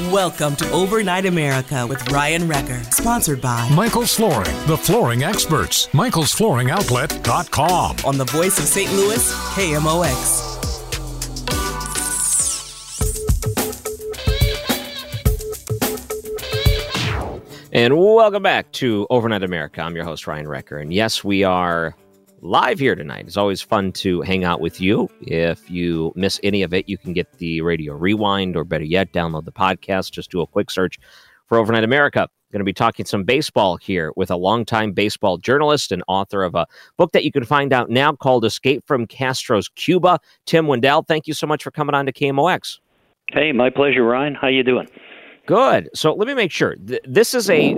Welcome to Overnight America with Ryan Recker, sponsored by Michael's Flooring, the flooring experts. Michael's Flooring Michael'sFlooringOutlet.com. on the voice of St. Louis, KMOX. And welcome back to Overnight America. I'm your host, Ryan Recker. And yes, we are live here tonight. It's always fun to hang out with you. If you miss any of it, you can get the radio rewind, or better yet, download the podcast. Just do a quick search for Overnight America. Going to be talking some baseball here with a longtime baseball journalist and author of a book that you can find out now called Escape from Castro's Cuba. Tim Wendel, thank you so much for coming on to KMOX. Hey, my pleasure, Ryan. How you doing? Good. So let me make sure. Th- this is a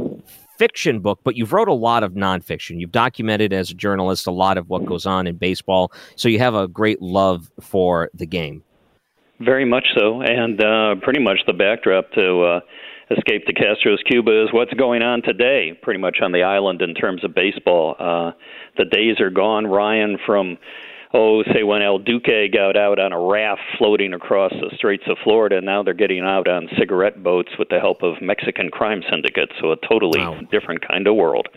fiction book, but you've wrote a lot of nonfiction. You've documented as a journalist a lot of what goes on in baseball, so you have a great love for the game. Very much so, and uh, pretty much the backdrop to uh, Escape to Castro's Cuba is what's going on today, pretty much on the island in terms of baseball. Uh, the days are gone, Ryan, from oh, say when El Duque got out on a raft floating across the Straits of Florida. Now they're getting out on cigarette boats with the help of Mexican crime syndicates. So a totally Wow. different kind of world.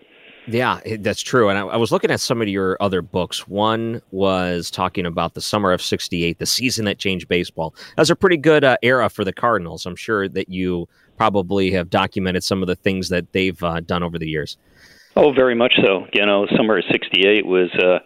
Yeah, that's true. And I, I was looking at some of your other books. One was talking about the summer of 68, the season that changed baseball. That was a pretty good uh, era for the Cardinals. I'm sure that you probably have documented some of the things that they've uh, done over the years. Oh, very much so. You know, summer of '68 was, uh,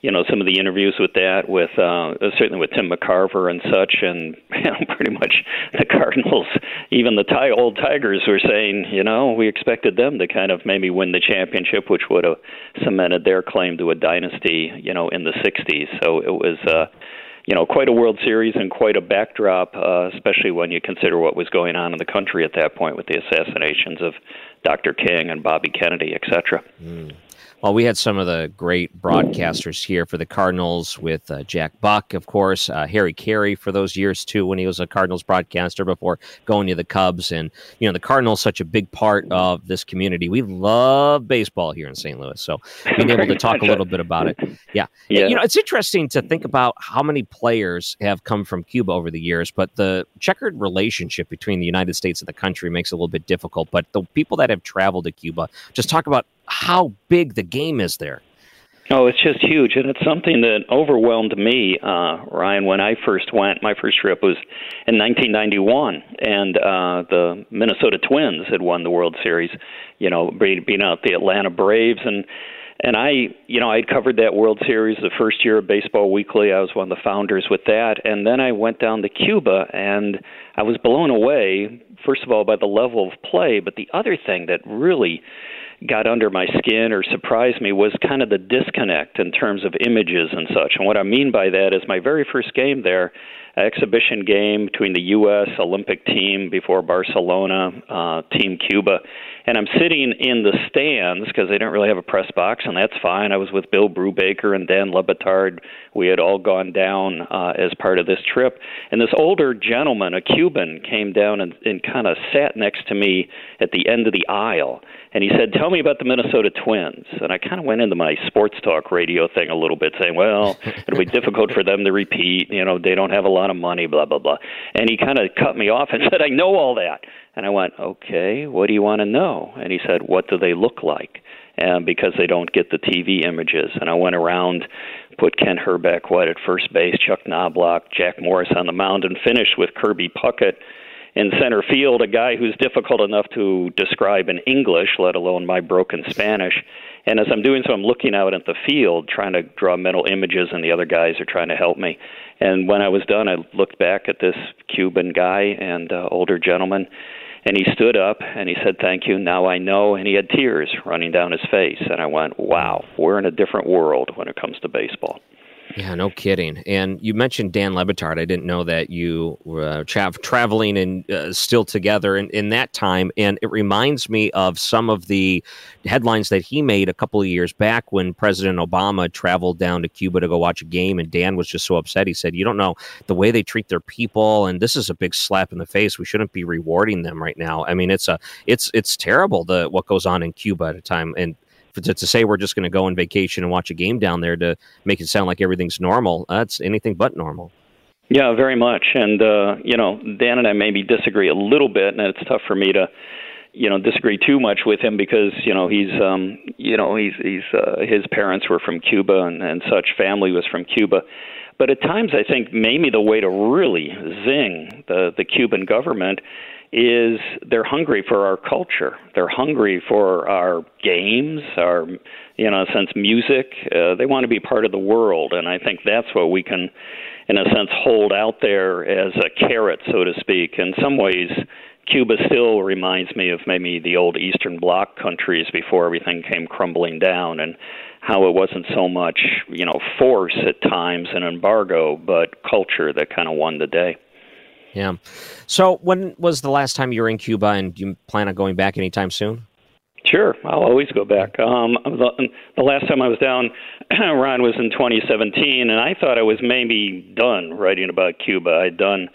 you know, some of the interviews with that, with uh, certainly with Tim McCarver and such, and you know, pretty much the Cardinals, even the ti- old Tigers were saying, you know, we expected them to kind of maybe win the championship, which would have cemented their claim to a dynasty, you know, in the '60s. So it was. Uh, you know, quite a World Series and quite a backdrop, uh, especially when you consider what was going on in the country at that point with the assassinations of Dr. King and Bobby Kennedy, et cetera. Well, we had some of the great broadcasters here for the Cardinals with uh, Jack Buck, of course, uh, Harry Caray for those years too, when he was a Cardinals broadcaster before going to the Cubs. And, you know, the Cardinals such a big part of this community. We love baseball here in St. Louis. So being able to talk a little bit about it. Yeah. Yeah. You know, it's interesting to think about how many players have come from Cuba over the years, but the checkered relationship between the United States and the country makes it a little bit difficult. But the people that have traveled to Cuba just talk about how big the game is there. Oh, it's just huge, and it's something that overwhelmed me, uh, Ryan, when I first went. My first trip was in 1991, and uh, the Minnesota Twins had won the World Series. You know, being out the Atlanta Braves, and and I, you know, I'd covered that World Series the first year of Baseball Weekly. I was one of the founders with that, and then I went down to Cuba, and I was blown away. First of all, by the level of play, but the other thing that really got under my skin or surprised me was kind of the disconnect in terms of images and such. And what I mean by that is my very first game there, exhibition game between the U.S. Olympic team before Barcelona, uh, Team Cuba. And I'm sitting in the stands because they don't really have a press box, and that's fine. I was with Bill Brubaker and Dan Le Batard. We had all gone down uh, as part of this trip. And this older gentleman, a Cuban, came down and, and kind of sat next to me at the end of the aisle. And he said, Tell me about the Minnesota Twins. And I kind of went into my sports talk radio thing a little bit, saying, Well, it'll be difficult for them to repeat. You know, they don't have a lot of money, blah, blah, blah. And he kind of cut me off and said, I know all that. And I went, Okay, what do you want to know? And he said, What do they look like? And because they don't get the TV images. And I went around, put Kent Hrbek White at first base, Chuck Knobloch, Jack Morris on the mound, and finished with Kirby Puckett in center field, a guy who's difficult enough to describe in English, let alone my broken Spanish. And as I'm doing so, I'm looking out at the field, trying to draw mental images, and the other guys are trying to help me. And when I was done, I looked back at this Cuban guy and uh, older gentleman, and he stood up and he said, Thank you, now I know. And he had tears running down his face. And I went, Wow, we're in a different world when it comes to baseball. Yeah, no kidding. And you mentioned Dan Le Batard. I didn't know that you were uh, tra- traveling and uh, still together in, in that time. And it reminds me of some of the headlines that he made a couple of years back when President Obama traveled down to Cuba to go watch a game. And Dan was just so upset. He said, You don't know the way they treat their people. And this is a big slap in the face. We shouldn't be rewarding them right now. I mean, it's a it's it's terrible the what goes on in Cuba at a time. And to, to say we're just going to go on vacation and watch a game down there to make it sound like everything's normal, that's anything but normal. Yeah, very much. And uh, you know, Dan and I maybe disagree a little bit, and it's tough for me to, you know, disagree too much with him because you know he's, um, you know, he's he's uh, his parents were from Cuba and, and such. Family was from Cuba. But at times, I think maybe the way to really zing the the Cuban government is they're hungry for our culture. They're hungry for our games, our, you know, sense, music. Uh, they want to be part of the world, and I think that's what we can, in a sense, hold out there as a carrot, so to speak. In some ways, Cuba still reminds me of maybe the old Eastern Bloc countries before everything came crumbling down, and how it wasn't so much, you know, force at times and embargo, but culture that kind of won the day. Yeah. So, when was the last time you were in Cuba, and do you plan on going back anytime soon? Sure, I'll always go back. Um, the, the last time I was down, Ron, was in 2017, and I thought I was maybe done writing about Cuba. I'd done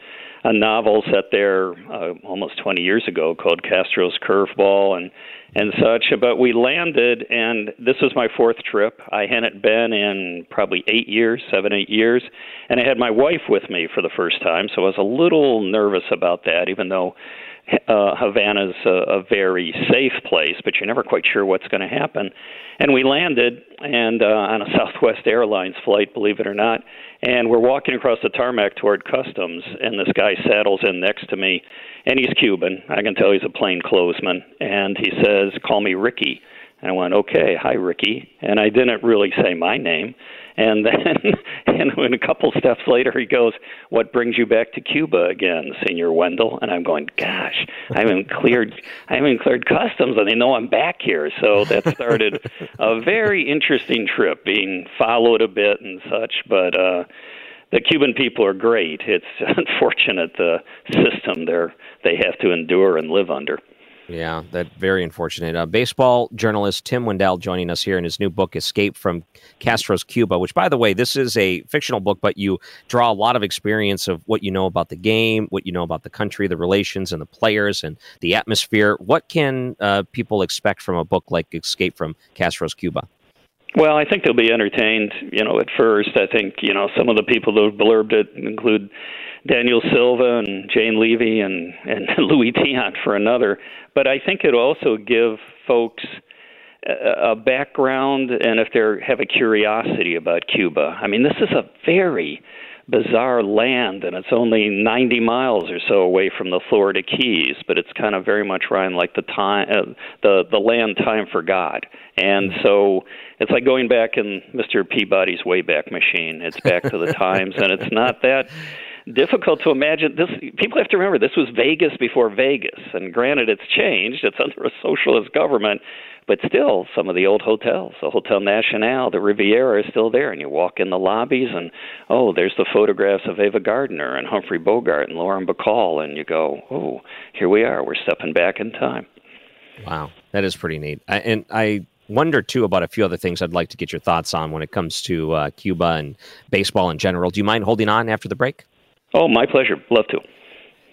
a novel set there uh, almost 20 years ago called Castro's Curveball, and and such. But we landed, and this was my fourth trip. I hadn't been in probably eight years, seven, eight years, and I had my wife with me for the first time, so I was a little nervous about that, even though uh, Havana's a, a very safe place, but you're never quite sure what's going to happen. And we landed, and uh, on a Southwest Airlines flight, believe it or not, and we're walking across the tarmac toward customs, and this guy saddles in next to me, and he's Cuban. I can tell he's a plainclothesman, and he says, "Call me Ricky." And I went, "Okay, hi, Ricky." And I didn't really say my name. And then, and when a couple steps later, he goes, "What brings you back to Cuba again, Senior Wendel?" And I'm going, "Gosh, I haven't cleared, I haven't cleared customs, and they know I'm back here." So that started a very interesting trip, being followed a bit and such. But uh, the Cuban people are great. It's unfortunate the system they they have to endure and live under. Yeah, that very unfortunate. Uh, baseball journalist Tim Wendel joining us here in his new book, Escape from Castro's Cuba, which, by the way, this is a fictional book, but you draw a lot of experience of what you know about the game, what you know about the country, the relations, and the players, and the atmosphere. What can uh, people expect from a book like Escape from Castro's Cuba? Well, I think they'll be entertained. You know, at first, I think you know some of the people that blurbed it include Daniel Silva and Jane Leavy and and Luis Tiant for another. But I think it'll also give folks a, a background and if they have a curiosity about Cuba. I mean, this is a very bizarre land, and it's only 90 miles or so away from the Florida Keys, but it's kind of very much Ryan like the time, uh, the the land time for God, and so it's like going back in Mr. Peabody's Wayback Machine. It's back to the times, and it's not that difficult to imagine. This people have to remember this was Vegas before Vegas and granted it's changed. It's under a socialist government but still some of the old hotels the Hotel Nacional the Riviera is still there and you walk in the lobbies and oh there's the photographs of Ava Gardner and Humphrey Bogart and Lauren Bacall and you go oh here we are. We're stepping back in time. Wow. That is pretty neat. I, and I wonder too about a few other things I'd like to get your thoughts on when it comes to uh, Cuba and baseball in general. Do you mind holding on after the break? Oh, my pleasure. Love to.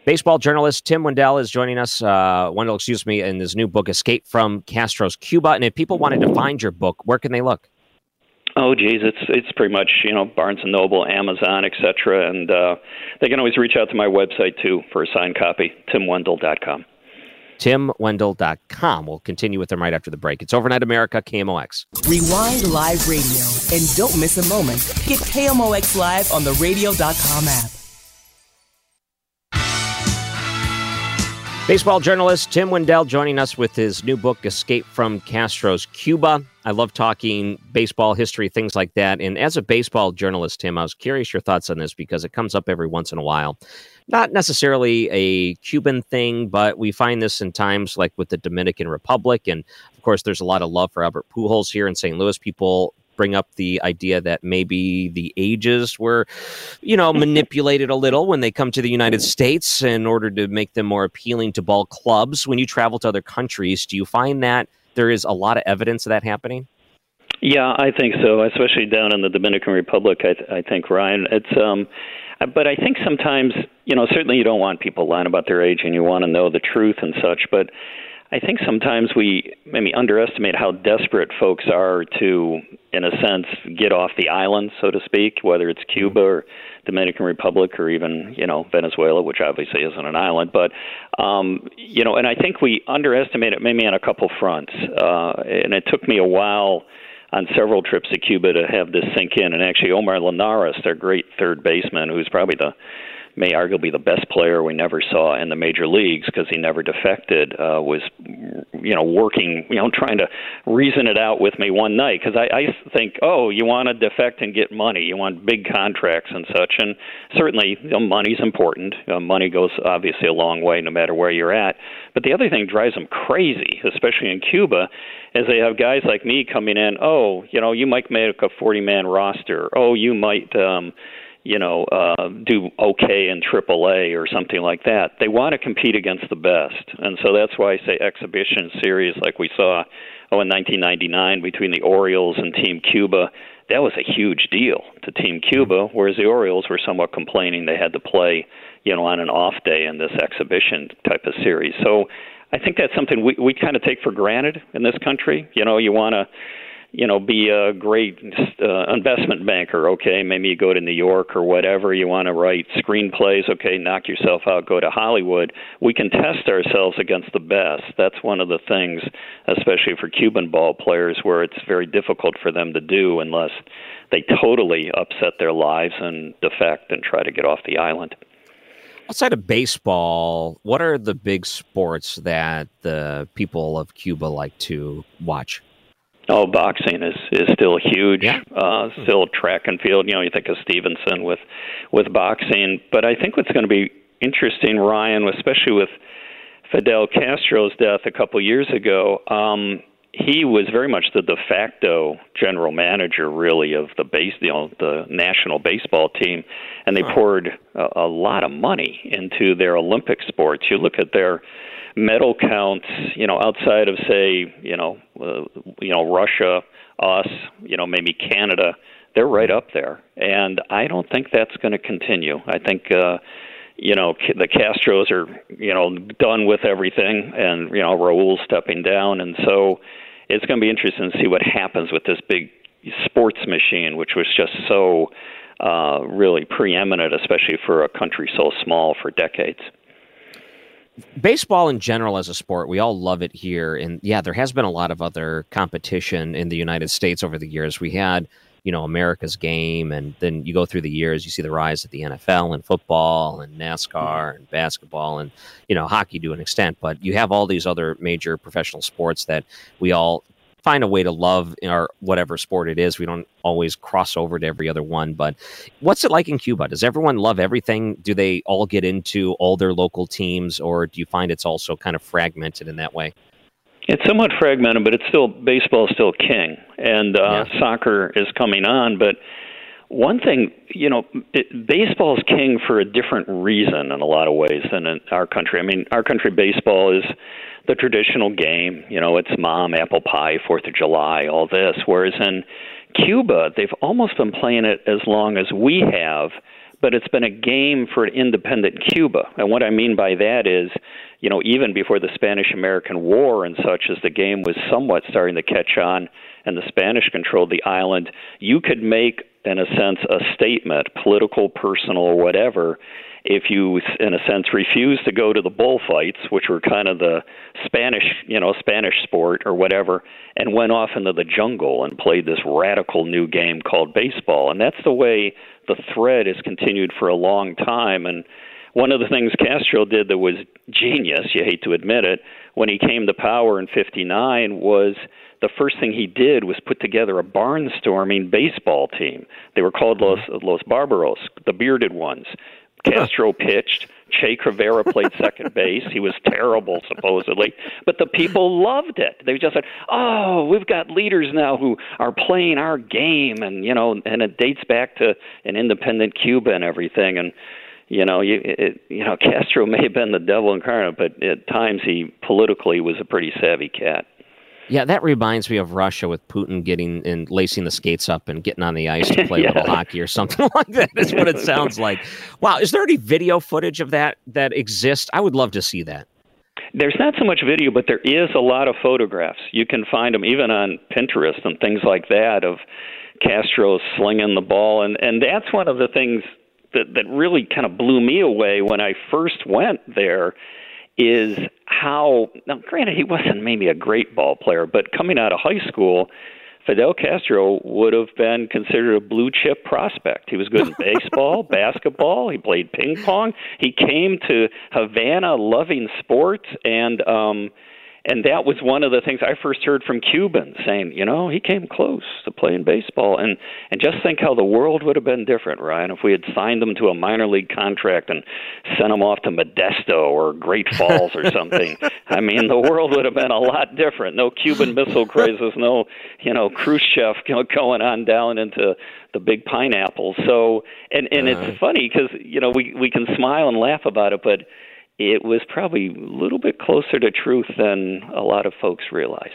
Baseball journalist Tim Wendel is joining us. Uh, Wendel, excuse me, in his new book, Escape from Castro's Cuba. And if people wanted to find your book, where can they look? Oh, geez, it's it's pretty much you know Barnes and Noble, Amazon, etc. And uh, they can always reach out to my website too for a signed copy, timwendel.com. TimWendel.com. We'll continue with them right after the break. It's Overnight America, KMOX. Rewind Live Radio and don't miss a moment. Get KMOX Live on the radio.com app. Baseball journalist Tim Wendel joining us with his new book, Escape from Castro's Cuba. I love talking baseball history, things like that. And as a baseball journalist, Tim, I was curious your thoughts on this because it comes up every once in a while. Not necessarily a Cuban thing, but we find this in times like with the Dominican Republic. And of course, there's a lot of love for Albert Pujols here in St. Louis. People bring up the idea that maybe the ages were, you know, manipulated a little when they come to the United States in order to make them more appealing to ball clubs. When you travel to other countries, do you find that there is a lot of evidence of that happening? Yeah, I think so, especially down in the Dominican Republic. I, th- I think Ryan, it's um, but I think sometimes you know certainly you don't want people lying about their age and you want to know the truth and such, but I think sometimes we maybe underestimate how desperate folks are to, in a sense, get off the island, so to speak, whether it's Cuba or Dominican Republic or even, you know, Venezuela, which obviously isn't an island. But, um, you know, and I think we underestimate it maybe on a couple fronts. Uh, and it took me a while on several trips to Cuba to have this sink in. And actually, Omar Linares, their great third baseman, who's probably the may arguably the best player we never saw in the major leagues because he never defected, uh, was you know working, you know, trying to reason it out with me one night because I, I think, oh, you want to defect and get money, you want big contracts and such, and certainly you know, money's important. Uh, money goes obviously a long way no matter where you're at. But the other thing drives them crazy, especially in Cuba, is they have guys like me coming in. Oh, you know, you might make a 40 man roster. Oh, you might. um you know, uh, do okay in AAA or something like that. They want to compete against the best, and so that's why I say exhibition series like we saw oh in 1999 between the Orioles and Team Cuba. That was a huge deal to Team Cuba, whereas the Orioles were somewhat complaining they had to play, you know, on an off day in this exhibition type of series. So I think that's something we we kind of take for granted in this country. You know, you want to you know, be a great uh, investment banker. Okay, maybe you go to New York or whatever. You want to write screenplays. Okay, knock yourself out. Go to Hollywood. We can test ourselves against the best. That's one of the things, especially for Cuban ball players, where it's very difficult for them to do unless they totally upset their lives and defect and try to get off the island. Outside of baseball, what are the big sports that the people of Cuba like to watch? Oh, boxing is is still huge. Yeah. Uh, still track and field. You know, you think of Stevenson with with boxing, but I think what's going to be interesting, Ryan, especially with Fidel Castro's death a couple years ago. Um, he was very much the de facto general manager, really, of the base, you know, the national baseball team, and they poured a, a lot of money into their Olympic sports. You look at their medal counts, you know, outside of say, you know, uh, you know, Russia, us, you know, maybe Canada, they're right up there, and I don't think that's going to continue. I think. uh you know the Castros are you know done with everything, and you know Raúl stepping down, and so it's going to be interesting to see what happens with this big sports machine, which was just so uh, really preeminent, especially for a country so small for decades baseball in general as a sport, we all love it here. And yeah, there has been a lot of other competition in the United States over the years. We had, you know, America's game, and then you go through the years, you see the rise of the NFL and football and NASCAR and basketball and, you know, hockey to an extent. But you have all these other major professional sports that we all find a way to love in our whatever sport it is. We don't always cross over to every other one. But what's it like in Cuba? Does everyone love everything? Do they all get into all their local teams, or do you find it's also kind of fragmented in that way? It's somewhat fragmented, but it's still baseball is still king, and uh, yeah. soccer is coming on. But one thing, you know, it, baseball is king for a different reason in a lot of ways than in our country. I mean, our country baseball is the traditional game. You know, it's mom, apple pie, Fourth of July, all this. Whereas in Cuba, they've almost been playing it as long as we have, but it's been a game for an independent Cuba. And what I mean by that is, you know, even before the Spanish American War and such, as the game was somewhat starting to catch on and the Spanish controlled the island, you could make, in a sense, a statement, political, personal, whatever if you, in a sense, refused to go to the bullfights, which were kind of the Spanish, you know, Spanish sport or whatever, and went off into the jungle and played this radical new game called baseball. And that's the way the thread has continued for a long time. And one of the things Castro did that was genius, you hate to admit it, when he came to power in 59 was the first thing he did was put together a barnstorming baseball team. They were called Los mm-hmm. Los Barbudos, the bearded ones. Castro pitched. Che Guevara played second base. He was terrible, supposedly, but the people loved it. They just said, "Oh, we've got leaders now who are playing our game," and you know, and it dates back to an independent Cuba and everything. And you know, you it, you know, Castro may have been the devil incarnate, but at times he politically was a pretty savvy cat. Yeah, that reminds me of Russia with Putin getting and lacing the skates up and getting on the ice to play Yeah. a little hockey or something like that. Is what it sounds like. Wow, is there any video footage of that that exists? I would love to see that. There's not so much video, but there is a lot of photographs. You can find them even on Pinterest and things like that of Castro slinging the ball, and and that's one of the things that that really kind of blew me away when I first went there. Is how now? Granted, he wasn't maybe a great ball player, but coming out of high school, Fidel Castro would have been considered a blue chip prospect. He was good in baseball, basketball. He played ping pong. He came to Havana loving sports, and um, and that was one of the things I first heard from Cubans saying, you know, he came close to playing baseball, and and just think how the world would have been different, Ryan, if we had signed him to a minor league contract and sent him off to Modesto or Great Falls or something. I mean, the world would have been a lot different. No Cuban Missile Crisis, no you know Khrushchev you know, going on down into the big pineapple. So, and and it's uh-huh. funny because you know we we can smile and laugh about it, but it was probably a little bit closer to truth than a lot of folks realize.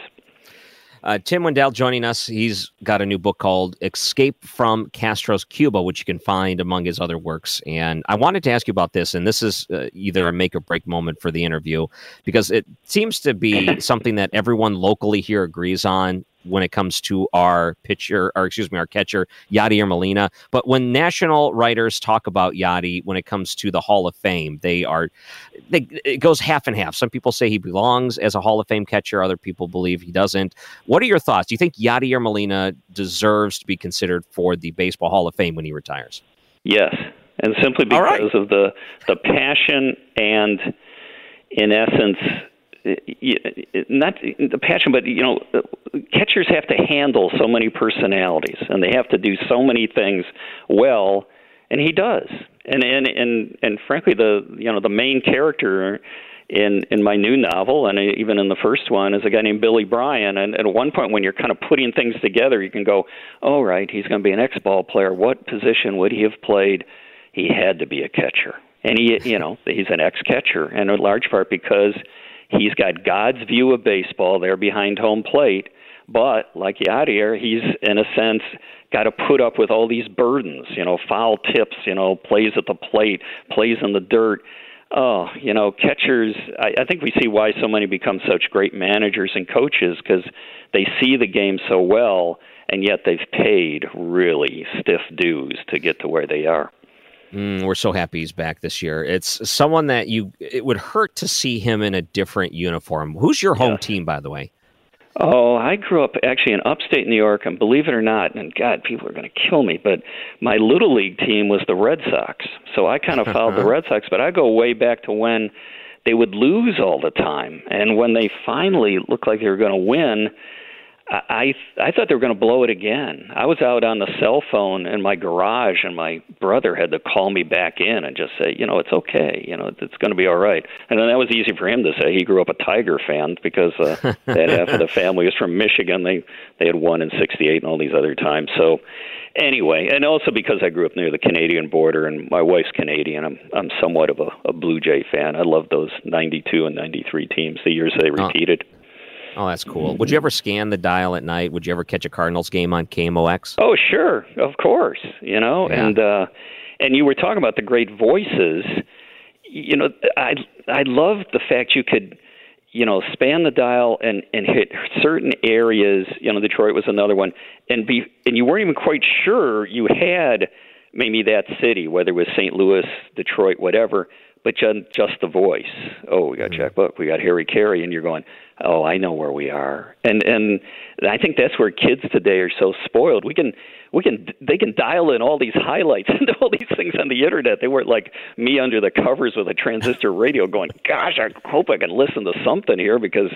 Uh, Tim Wendel joining us. He's got a new book called Escape from Castro's Cuba, which you can find among his other works. And I wanted to ask you about this, and this is uh, either a make or break moment for the interview because it seems to be something that everyone locally here agrees on when it comes to our pitcher, or excuse me, our catcher, Yadier Molina. But when national writers talk about Yadi, when it comes to the Hall of Fame, they are, they, it goes half and half. Some people say he belongs as a Hall of Fame catcher. Other people believe he doesn't. What are your thoughts? Do you think Yadier Molina deserves to be considered for the Baseball Hall of Fame when he retires? Yes, and simply All right. because of the the passion and, in essence, Uh, uh, not the passion, but you know, catchers have to handle so many personalities, and they have to do so many things well, and he does. And and and and frankly, the you know the main character in in my new novel and even in the first one is a guy named Billy Bryan. And at one point when you're kind of putting things together you can go oh right he's going to be an ex-ball player. What position would he have played? He had to be a catcher. And he you know he's an ex-catcher and in large part because he's got God's view of baseball there behind home plate but like Yadier he's in a sense got to put up with all these burdens you know foul tips you know plays at the plate plays in the dirt Oh, you know, catchers. I, I think we see why so many become such great managers and coaches because they see the game so well, and yet they've paid really stiff dues to get to where they are. Mm, we're so happy he's back this year. It's someone that you. It would hurt to see him in a different uniform. Who's your home team, by the way? Oh, I grew up actually in upstate New York, and believe it or not, and God, people are going to kill me, but my little league team was the Red Sox. So I kind of followed the Red Sox, but I go way back to when they would lose all the time, and when they finally looked like they were going to win, I I thought they were going to blow it again. I was out on the cell phone in my garage, and my brother had to call me back in and just say, you know, it's okay, you know, it's going to be all right. And then that was easy for him to say. He grew up a Tiger fan because uh, that half of the family was from Michigan. They they had won in '68 and all these other times. So anyway, and also because I grew up near the Canadian border, and my wife's Canadian, I'm I'm somewhat of a, a Blue Jay fan. I love those '92 and '93 teams, the years they repeated. Oh, that's cool. Would you ever scan the dial at night? Would you ever catch a Cardinals game on KMOX? Oh, sure, of course. You know, Yeah. and uh, and you were talking about the great voices. You know, I I love the fact you could, you know, span the dial and and hit certain areas. You know, Detroit was another one, and be and you weren't even quite sure you had maybe that city, whether it was St. Louis, Detroit, whatever. But just, just the voice. Oh, we got mm-hmm. Jack Buck, we got Harry Caray, and you're going, oh, I know where we are. And and I think that's where kids today are so spoiled. We can we can they can dial in all these highlights and all these things on the internet. They weren't like me under the covers with a transistor radio going, gosh, I hope I can listen to something here because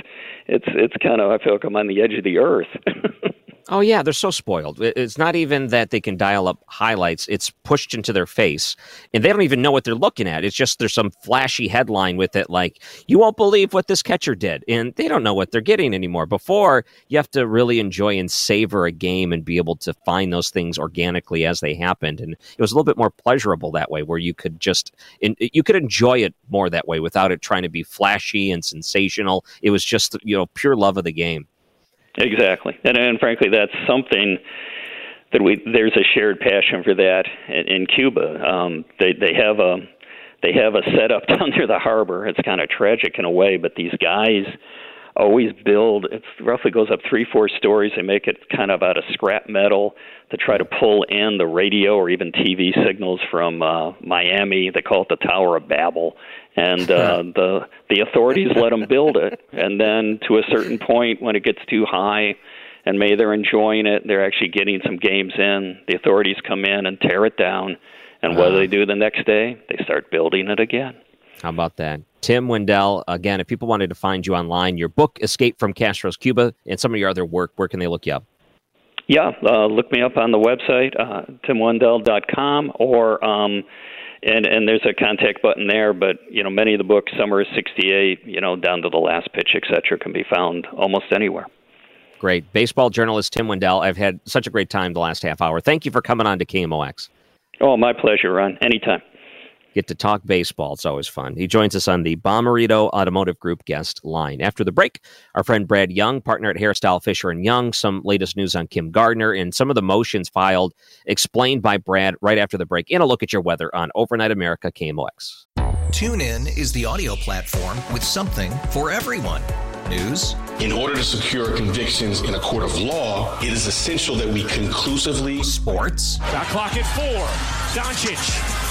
it's it's kind of I feel like I'm on the edge of the earth. Oh yeah, they're so spoiled. It's not even that they can dial up highlights; it's pushed into their face, and they don't even know what they're looking at. It's just there's some flashy headline with it, like "You won't believe what this catcher did," and they don't know what they're getting anymore. Before, you have to really enjoy and savor a game and be able to find those things organically as they happened, and it was a little bit more pleasurable that way, where you could just you could enjoy it more that way without it trying to be flashy and sensational. It was just you know pure love of the game. Exactly, and and frankly, that's something that we there's a shared passion for that in, in Cuba. Um, they they have a they have a setup down near the harbor. It's kind of tragic in a way, but these guys always build it roughly goes up three four stories. They make it kind of out of scrap metal. To try to pull in the radio or even tv signals from uh miami. They call it the tower of babel. And uh the the authorities let them build it. And then to a certain point when it gets too high and maybe they're enjoying it they're actually getting some games in. The authorities come in and tear it down. And what do they do the next day? They start building it again how about that? Tim Wendel, again, if people wanted to find you online, your book, Escape from Castro's Cuba, and some of your other work, where can they look you up? Yeah, uh, look me up on the website, uh, timwendel.com, or um, and and there's a contact button there. But you know, many of the books, Summer of '68, you know, down to the last pitch, etc., can be found almost anywhere. Great, baseball journalist Tim Wendel. I've had such a great time the last half hour. Thank you for coming on to KMOX. Oh, my pleasure, Ron. Anytime get to talk baseball. It's always fun. He joins us on the Bommarito Automotive Group guest line. After the break, our friend Brad Young, partner at Harris Dowell Fisher and Young, some latest news on Kim Gardner and some of the motions filed explained by Brad right after the break. And a look at your weather on Overnight America KMOX. TuneIn is the audio platform with something for everyone. News. In order to secure convictions in a court of law, it is essential that we conclusively. Sports. Got clock at four. Doncic.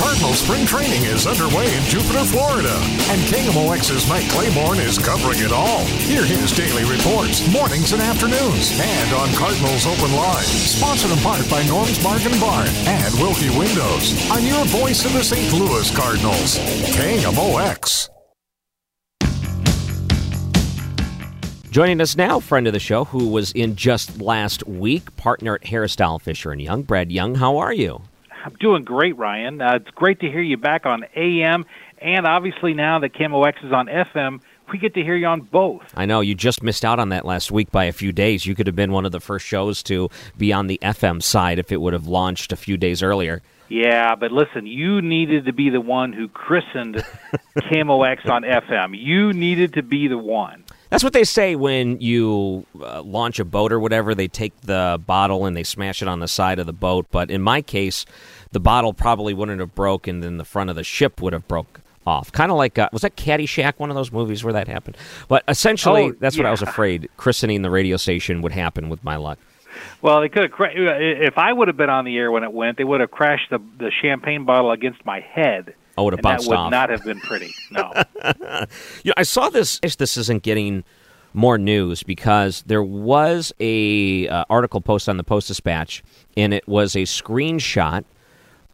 Cardinal spring training is underway in Jupiter, Florida, and KMOX's Mike Claiborne is covering it all. Hear his daily reports, mornings and afternoons, and on Cardinals Open Line. Sponsored in part by Norm's Bargain Barn and Wilkie Windows. On your voice of the St. Louis Cardinals, KMOX. Joining us now, friend of the show, who was in just last week, partner at Harris Dowell Fisher and Young, Brad Young. How are you? I'm doing great, Ryan. Uh, it's great to hear you back on AM, and obviously now that KMOX is on FM, we get to hear you on both. I know you just missed out on that last week by a few days. You could have been one of the first shows to be on the FM side if it would have launched a few days earlier. Yeah, but listen, you needed to be the one who christened KMOX on FM. You needed to be the one. That's what they say when you uh, launch a boat or whatever. They take the bottle and they smash it on the side of the boat. But in my case, the bottle probably wouldn't have broke, and then the front of the ship would have broke off. Kind of like uh, was that Caddyshack, one of those movies where that happened? But essentially, Oh, that's what I was afraid christening the radio station would happen with my luck. Well, they could have. Cra- if I would have been on the air when it went, they would have crashed the the champagne bottle against my head. Would have and that would off. not have been pretty. No. you know, I saw this. This isn't getting more news because there was a uh, article post on the Post Dispatch, and it was a screenshot,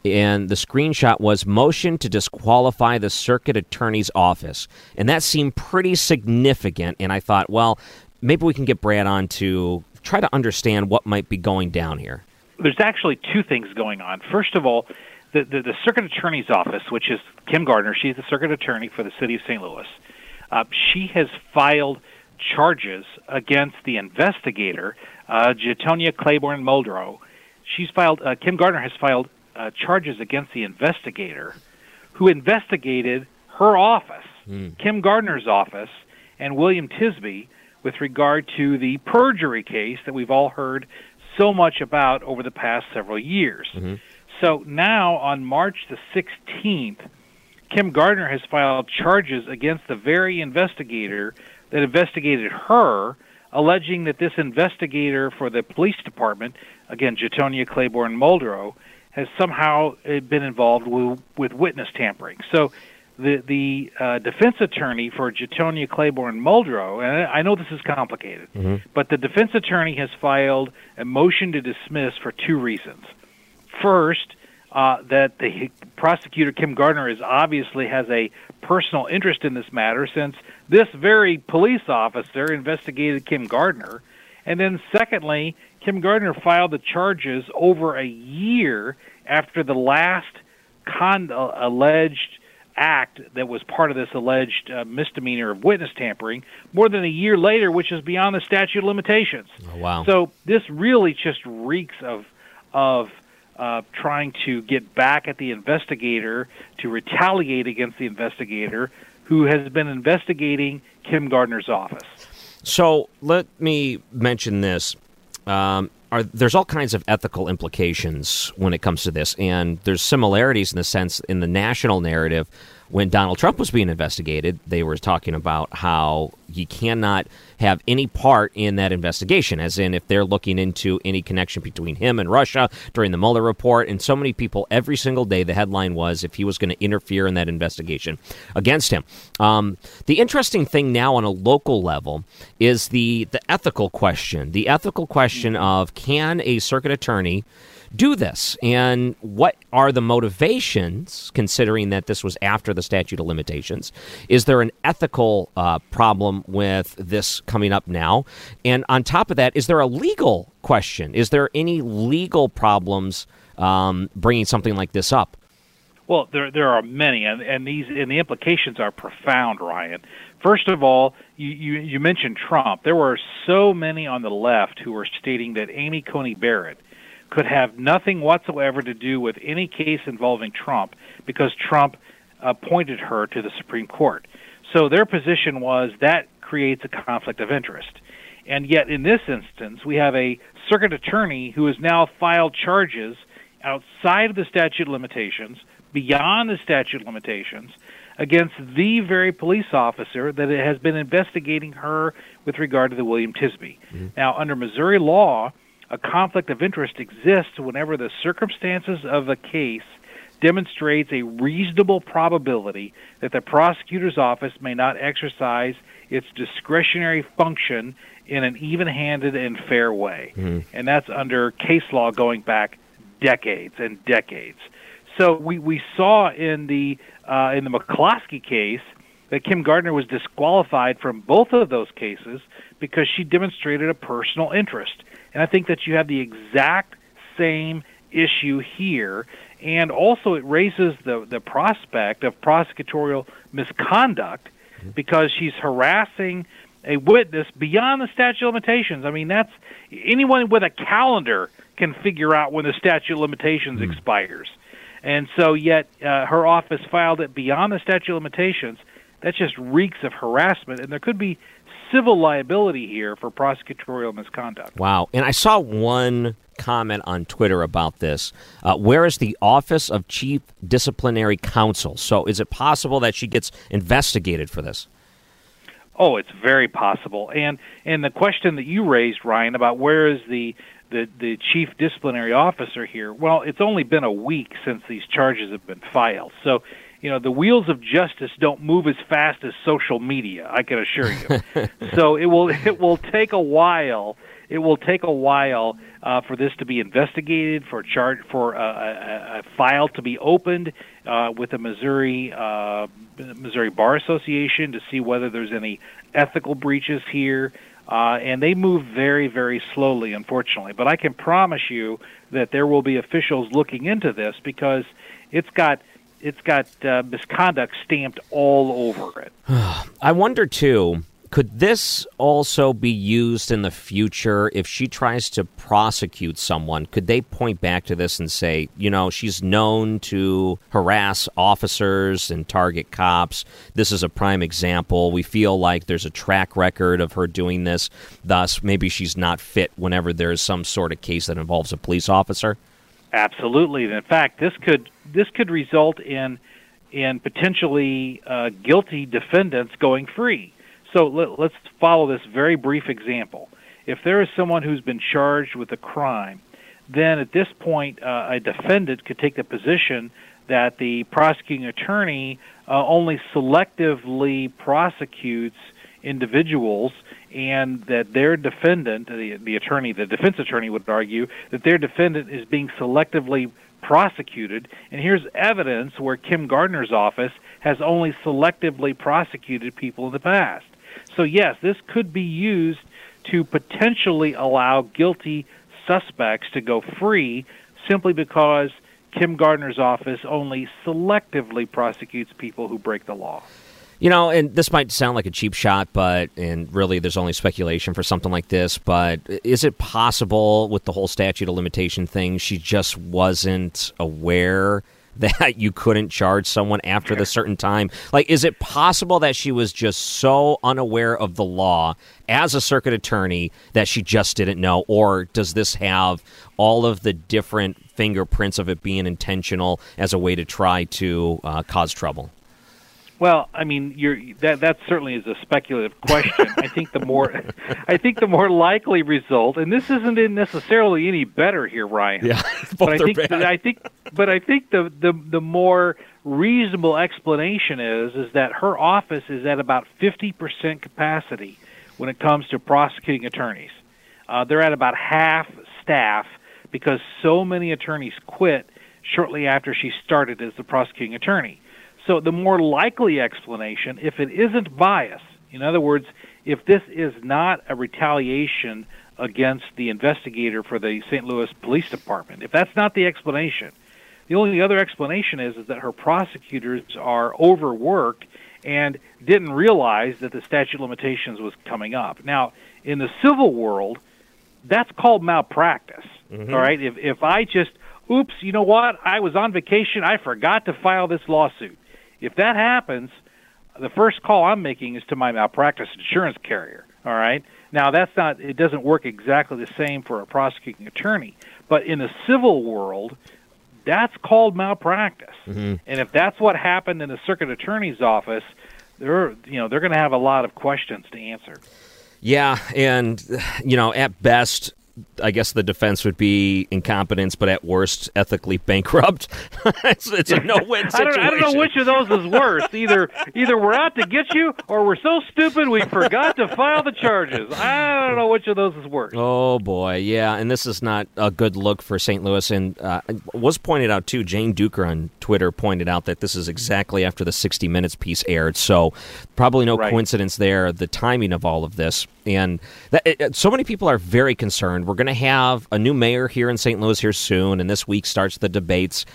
and the screenshot was motion to disqualify the circuit attorney's office, and that seemed pretty significant. And I thought, well, maybe we can get Brad on to try to understand what might be going down here. There's actually two things going on. First of all, the, the, the circuit attorney's office, which is Kim Gardner, she's the circuit attorney for the city of St. Louis. Uh, she has filed charges against the investigator, uh, Jatonya Clayborn Muldrow. She's filed. Uh, Kim Gardner has filed uh, charges against the investigator, who investigated her office, Mm. Kim Gardner's office, and William Tisaby with regard to the perjury case that we've all heard so much about over the past several years. So now on March the 16th, Kim Gardner has filed charges against the very investigator that investigated her, alleging that this investigator for the police department, again, Jatonya Clayborn Muldrow, has somehow uh, been involved with, with witness tampering. So the the uh, defense attorney for Jatonya Clayborn Muldrow, and I I know this is complicated, but the defense attorney has filed a motion to dismiss for two reasons. First, uh, that the prosecutor Kim Gardner is obviously has a personal interest in this matter, since this very police officer investigated Kim Gardner, and then secondly, Kim Gardner filed the charges over a year after the last con- uh, alleged act that was part of this alleged uh, misdemeanor of witness tampering more than a year later, which is beyond the statute of limitations. Oh, wow. So this really just reeks of of uh, trying to get back at the investigator to retaliate against the investigator who has been investigating Kim Gardner's office. So let me mention this. Um, are, there's all kinds of ethical implications when it comes to this, and there's similarities in the sense in the national narrative. When Donald Trump was being investigated, they were talking about how he cannot have any part in that investigation, as in if they're looking into any connection between him and Russia during the Mueller report. And so many people every single day, the headline was if he was going to interfere in that investigation against him. Um, the interesting thing now on a local level is the the ethical question. The ethical question of can a circuit attorney do this? And what are the motivations considering that this was after the statute of limitations? Is there an ethical uh, problem with this coming up now? And on top of that is there a legal question? Is there any legal problems um, bringing something like this up? Well, there there are many, and, and these and the implications are profound, Ryan. First of all, you, you you mentioned Trump. There were so many on the left who were stating that Amy Coney Barrett could have nothing whatsoever to do with any case involving Trump because Trump appointed her to the Supreme Court. So their position was that creates a conflict of interest. And yet, in this instance, we have a circuit attorney who has now filed charges outside of the statute of limitations, beyond the statute of limitations, against the very police officer that has been investigating her with regard to the William Tisaby. Mm-hmm. Now, under Missouri law, a conflict of interest exists whenever the circumstances of a case demonstrates a reasonable probability that the prosecutor's office may not exercise its discretionary function in an even-handed and fair way. And that's under case law going back decades and decades. So we, we saw in the uh, in the McCloskey case that Kim Gardner was disqualified from both of those cases because she demonstrated a personal interest. And I think that you have the exact same issue here. And also, it raises the, the prospect of prosecutorial misconduct because she's harassing a witness beyond the statute of limitations. I mean, that's anyone with a calendar can figure out when the statute of limitations expires. And so, yet uh, her office filed it beyond the statute of limitations. That just reeks of harassment, and there could be civil liability here for prosecutorial misconduct. Wow. And I saw one comment on Twitter about this. Uh, where is the Office of Chief Disciplinary Counsel? So is it possible that she gets investigated for this? Oh, it's very possible. And and the question that you raised, Ryan, about where is the the the chief disciplinary officer here? Well, it's only been a week since these charges have been filed. So, you know, the wheels of justice don't move as fast as social media, I can assure you. so, it will it will take a while. It will take a while uh, for this to be investigated, for charge for uh, a, a file to be opened uh, with the Missouri uh, Missouri Bar Association to see whether there's any ethical breaches here. Uh, and they move very, very slowly, unfortunately. But I can promise you that there will be officials looking into this because it's got it's got uh, misconduct stamped all over it. I wonder too. Could this also be used in the future if she tries to prosecute someone? Could they point back to this and say, you know, she's known to harass officers and target cops? This is a prime example. We feel like there's a track record of her doing this. Thus, maybe she's not fit whenever there's some sort of case that involves a police officer. Absolutely. In fact, this could this could result in in potentially uh, guilty defendants going free. So let, let's follow this very brief example. If there is someone who's been charged with a crime, then at this point uh, a defendant could take the position that the prosecuting attorney uh, only selectively prosecutes individuals and that their defendant, the, the attorney, the defense attorney would argue that their defendant is being selectively prosecuted. And here's evidence where Kim Gardner's office has only selectively prosecuted people in the past. So, yes, this could be used to potentially allow guilty suspects to go free simply because Kim Gardner's office only selectively prosecutes people who break the law. You know, and this might sound like a cheap shot, but and really there's only speculation for something like this, but is it possible with the whole statute of limitation thing she just wasn't aware that you couldn't charge someone after the certain time? Like is it possible that she was just so unaware of the law as a circuit attorney that she just didn't know or does this have all of the different fingerprints of it being intentional as a way to try to uh, cause trouble? Well, I mean, you're that that certainly is a speculative question. I think the more, I think the more likely result, and this isn't necessarily any better here, Ryan. Yeah, but I think, I think, but I think the the the more reasonable explanation is is that her office is at about fifty percent capacity when it comes to prosecuting attorneys. Uh, they're at about half staff because so many attorneys quit shortly after she started as the prosecuting attorney. So the more likely explanation, if it isn't bias, in other words, if this is not a retaliation against the investigator for the St. Louis Police Department, if that's not the explanation, the only other explanation is, is that her prosecutors are overworked and didn't realize that the statute of limitations was coming up. Now, in the civil world, that's called malpractice. Mm-hmm. All right, if if I just oops, you know what? I was on vacation, I forgot to file this lawsuit. If that happens, the first call I'm making is to my malpractice insurance carrier. All right. Now that's not. It doesn't work exactly the same for a prosecuting attorney, but in the civil world, that's called malpractice. Mm-hmm. And if that's what happened in the circuit attorney's office, they're you know they're going to have a lot of questions to answer. Yeah, and you know, at best, I guess the defense would be incompetence, but at worst, ethically bankrupt. it's, it's a no-win I situation. don't, I don't know which of those is worse. Either either we're out to get you, or we're so stupid we forgot to file the charges. I don't know which of those is worse. Oh boy, yeah, and this is not a good look for St. Louis. And uh, was pointed out too. Jane Dueker on Twitter pointed out that this is exactly after the 60 Minutes piece aired, so probably no Right. coincidence there. The timing of all of this, and that, it, so many people are very concerned. We're going to have a new mayor here in St. Louis here soon, and this week starts the debates.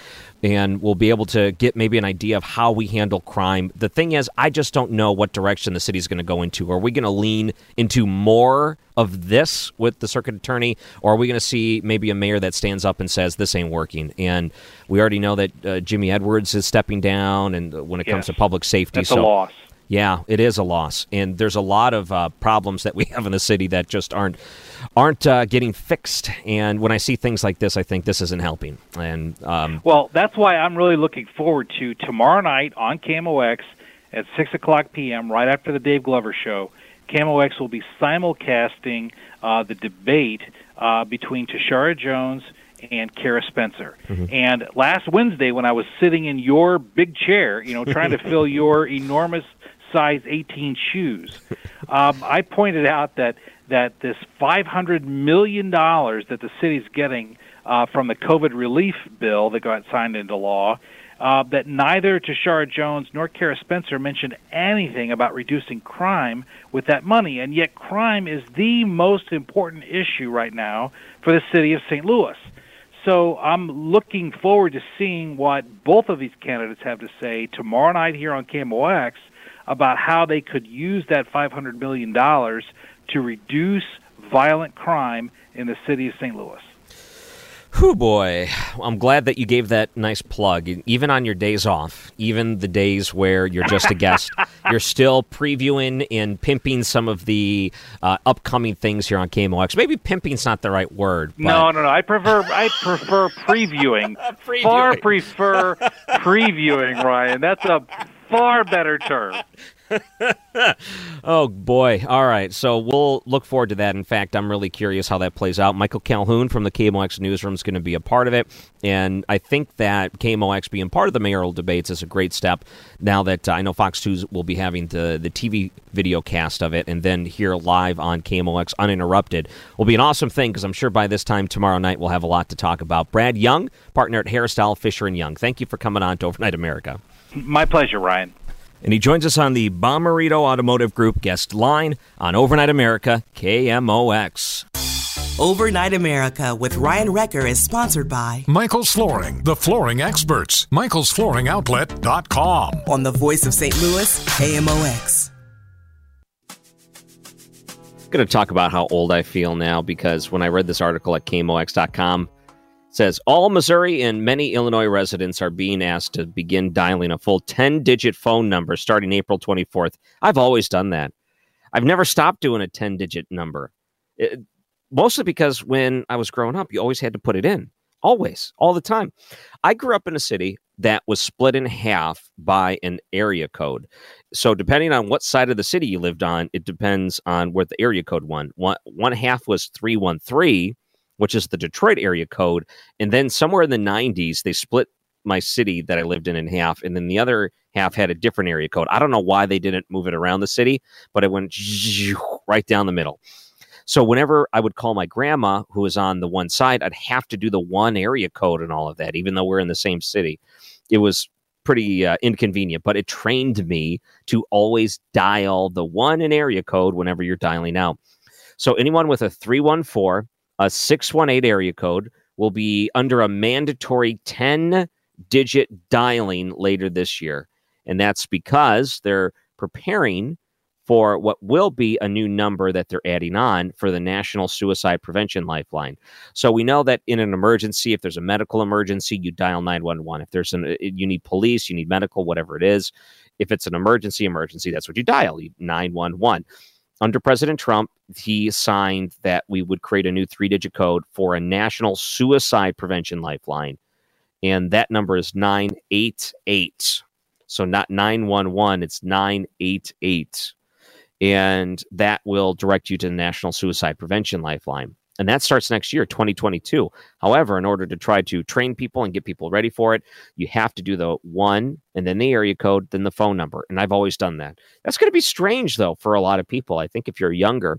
And we'll be able to get maybe an idea of how we handle crime. The thing is, I just don't know what direction the city's going to go into. Are we going to lean into more of this with the circuit attorney, or are we going to see maybe a mayor that stands up and says this ain't working? And we already know that uh, Jimmie Edwards is stepping down, and uh, when it comes to public safety, That's a so loss. Yeah, it is a loss, and there's a lot of uh, problems that we have in the city that just aren't aren't uh, getting fixed. And when I see things like this, I think this isn't helping. And um, Well, that's why I'm really looking forward to tomorrow night on KMOX at 6 o'clock p.m., right after the Dave Glover show. KMOX will be simulcasting uh, the debate uh, between Tishaura Jones and Cara Spencer. And last Wednesday, when I was sitting in your big chair, you know, trying to fill your enormous size 18 shoes, um, I pointed out that that this 500 million dollars that the city's getting uh, from the COVID relief bill that got signed into law, uh, that neither Tishaura Jones nor Cara Spencer mentioned anything about reducing crime with that money, and yet crime is the most important issue right now for the city of St. Louis. So I'm looking forward to seeing what both of these candidates have to say tomorrow night here on KMOX about how they could use that $500 million to reduce violent crime in the city of St. Louis. Whew, boy. I'm glad that you gave that nice plug. Even on your days off, even the days where you're just a guest, you're still previewing and pimping some of the uh, upcoming things here on KMOX. Maybe pimping's not the right word. But... No, no, no. I prefer I prefer previewing. previewing. Far prefer previewing, Ryan. That's a far better term. oh boy! All right, so we'll look forward to that. In fact, I'm really curious how that plays out. Michael Calhoun from the KMOX newsroom is going to be a part of it, and I think that KMOX being part of the mayoral debates is a great step. Now that uh, I know Fox 2 will be having the the TV video cast of it, and then here live on KMOX uninterrupted will be an awesome thing because I'm sure by this time tomorrow night we'll have a lot to talk about. Brad Young, partner at Harris Dowell Fisher and Young. Thank you for coming on to Overnight America. My pleasure, Ryan. And he joins us on the Bomarito Automotive Group guest line on Overnight America, KMOX. Overnight America with Ryan Wrecker is sponsored by Michael's Flooring, the flooring experts. Michael's Flooring Michael'sFlooringOutlet.com. On the voice of St. Louis, KMOX. going to talk about how old I feel now because when I read this article at KMOX.com, says all Missouri and many Illinois residents are being asked to begin dialing a full 10 digit phone number starting April 24th. I've always done that. I've never stopped doing a 10 digit number. It, mostly because when I was growing up, you always had to put it in. Always, all the time. I grew up in a city that was split in half by an area code. So depending on what side of the city you lived on, it depends on where the area code one. One, one half was 313 which is the Detroit area code. And then somewhere in the 90s, they split my city that I lived in in half, and then the other half had a different area code. I don't know why they didn't move it around the city, but it went right down the middle. So whenever I would call my grandma, who was on the one side, I'd have to do the one area code and all of that, even though we're in the same city. It was pretty uh, inconvenient, but it trained me to always dial the one in area code whenever you're dialing out. So anyone with a 314 a 618 area code will be under a mandatory 10 digit dialing later this year. And that's because they're preparing for what will be a new number that they're adding on for the National Suicide Prevention Lifeline. So we know that in an emergency, if there's a medical emergency, you dial 911. If there's an uh, you need police, you need medical, whatever it is. If it's an emergency, emergency, that's what you dial, 911 under President Trump, he signed that we would create a new three digit code for a national suicide prevention lifeline. And that number is 988. So not 911, it's 988. And that will direct you to the National Suicide Prevention Lifeline and that starts next year 2022 however in order to try to train people and get people ready for it you have to do the one and then the area code then the phone number and i've always done that that's going to be strange though for a lot of people i think if you're younger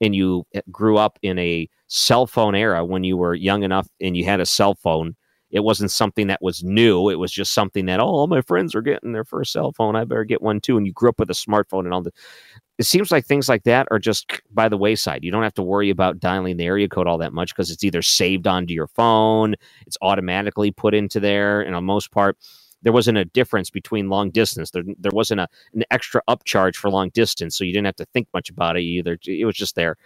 and you eh, grew up in a cell phone era when you were young enough and you had a cell phone it wasn't something that was new. It was just something that, oh, all my friends are getting their first cell phone. I better get one too. And you grew up with a smartphone and all the. It seems like things like that are just by the wayside. You don't have to worry about dialing the area code all that much because it's either saved onto your phone, it's automatically put into there. And on most part, there wasn't a difference between long distance. There, there wasn't a, an extra upcharge for long distance. So you didn't have to think much about it either. It was just there.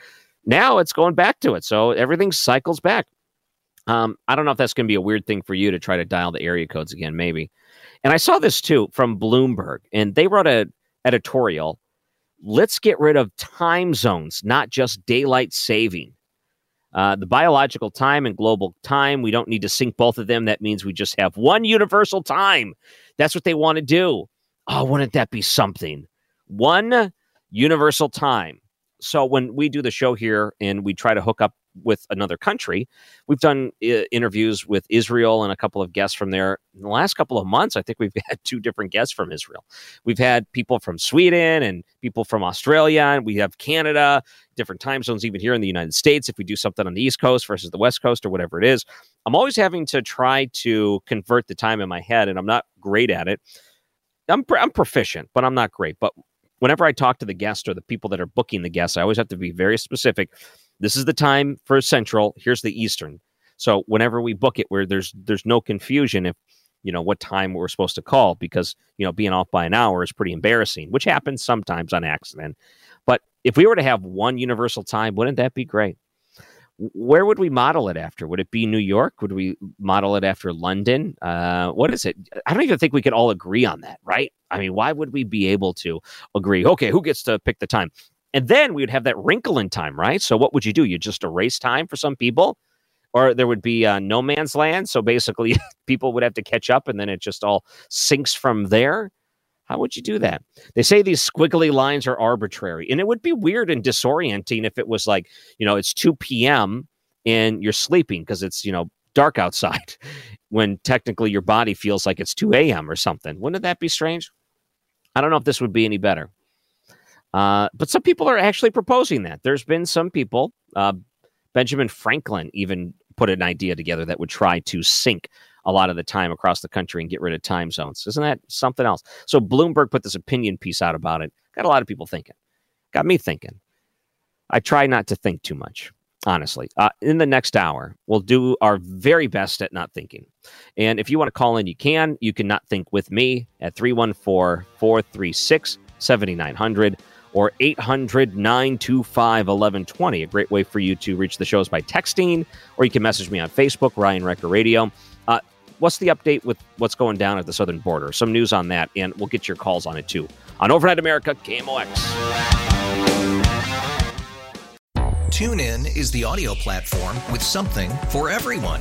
Now it's going back to it. So everything cycles back. Um, I don't know if that's going to be a weird thing for you to try to dial the area codes again, maybe. And I saw this too from Bloomberg, and they wrote an editorial. Let's get rid of time zones, not just daylight saving. Uh, the biological time and global time, we don't need to sync both of them. That means we just have one universal time. That's what they want to do. Oh, wouldn't that be something? One universal time. So when we do the show here and we try to hook up with another country. We've done uh, interviews with Israel and a couple of guests from there. In the last couple of months, I think we've had two different guests from Israel. We've had people from Sweden and people from Australia, and we have Canada, different time zones, even here in the United States. If we do something on the East Coast versus the West Coast or whatever it is, I'm always having to try to convert the time in my head, and I'm not great at it. I'm, I'm proficient, but I'm not great. But whenever I talk to the guest or the people that are booking the guests, I always have to be very specific this is the time for Central. Here's the Eastern. So whenever we book it, where there's there's no confusion if you know what time we're supposed to call because you know being off by an hour is pretty embarrassing, which happens sometimes on accident. But if we were to have one universal time, wouldn't that be great? Where would we model it after? Would it be New York? Would we model it after London? Uh, what is it? I don't even think we could all agree on that, right? I mean, why would we be able to agree? Okay, who gets to pick the time? And then we would have that wrinkle in time, right? So what would you do? You just erase time for some people? Or there would be uh, no man's land. So basically, people would have to catch up and then it just all sinks from there. How would you do that? They say these squiggly lines are arbitrary, and it would be weird and disorienting if it was like, you know, it's 2 p.m. and you're sleeping because it's, you know, dark outside when technically your body feels like it's 2 a.m. or something. Wouldn't that be strange? I don't know if this would be any better. Uh, but some people are actually proposing that. There's been some people, uh, Benjamin Franklin even put an idea together that would try to sync a lot of the time across the country and get rid of time zones. Isn't that something else? So Bloomberg put this opinion piece out about it. Got a lot of people thinking. Got me thinking. I try not to think too much, honestly. Uh, in the next hour, we'll do our very best at not thinking. And if you want to call in, you can. You can not think with me at 314 436 7900 or 800 925 1120. A great way for you to reach the shows by texting, or you can message me on Facebook, Ryan Wrecker Radio. Uh, what's the update with what's going down at the southern border? Some news on that, and we'll get your calls on it too. On Overnight America, KMOX. Tune in is the audio platform with something for everyone.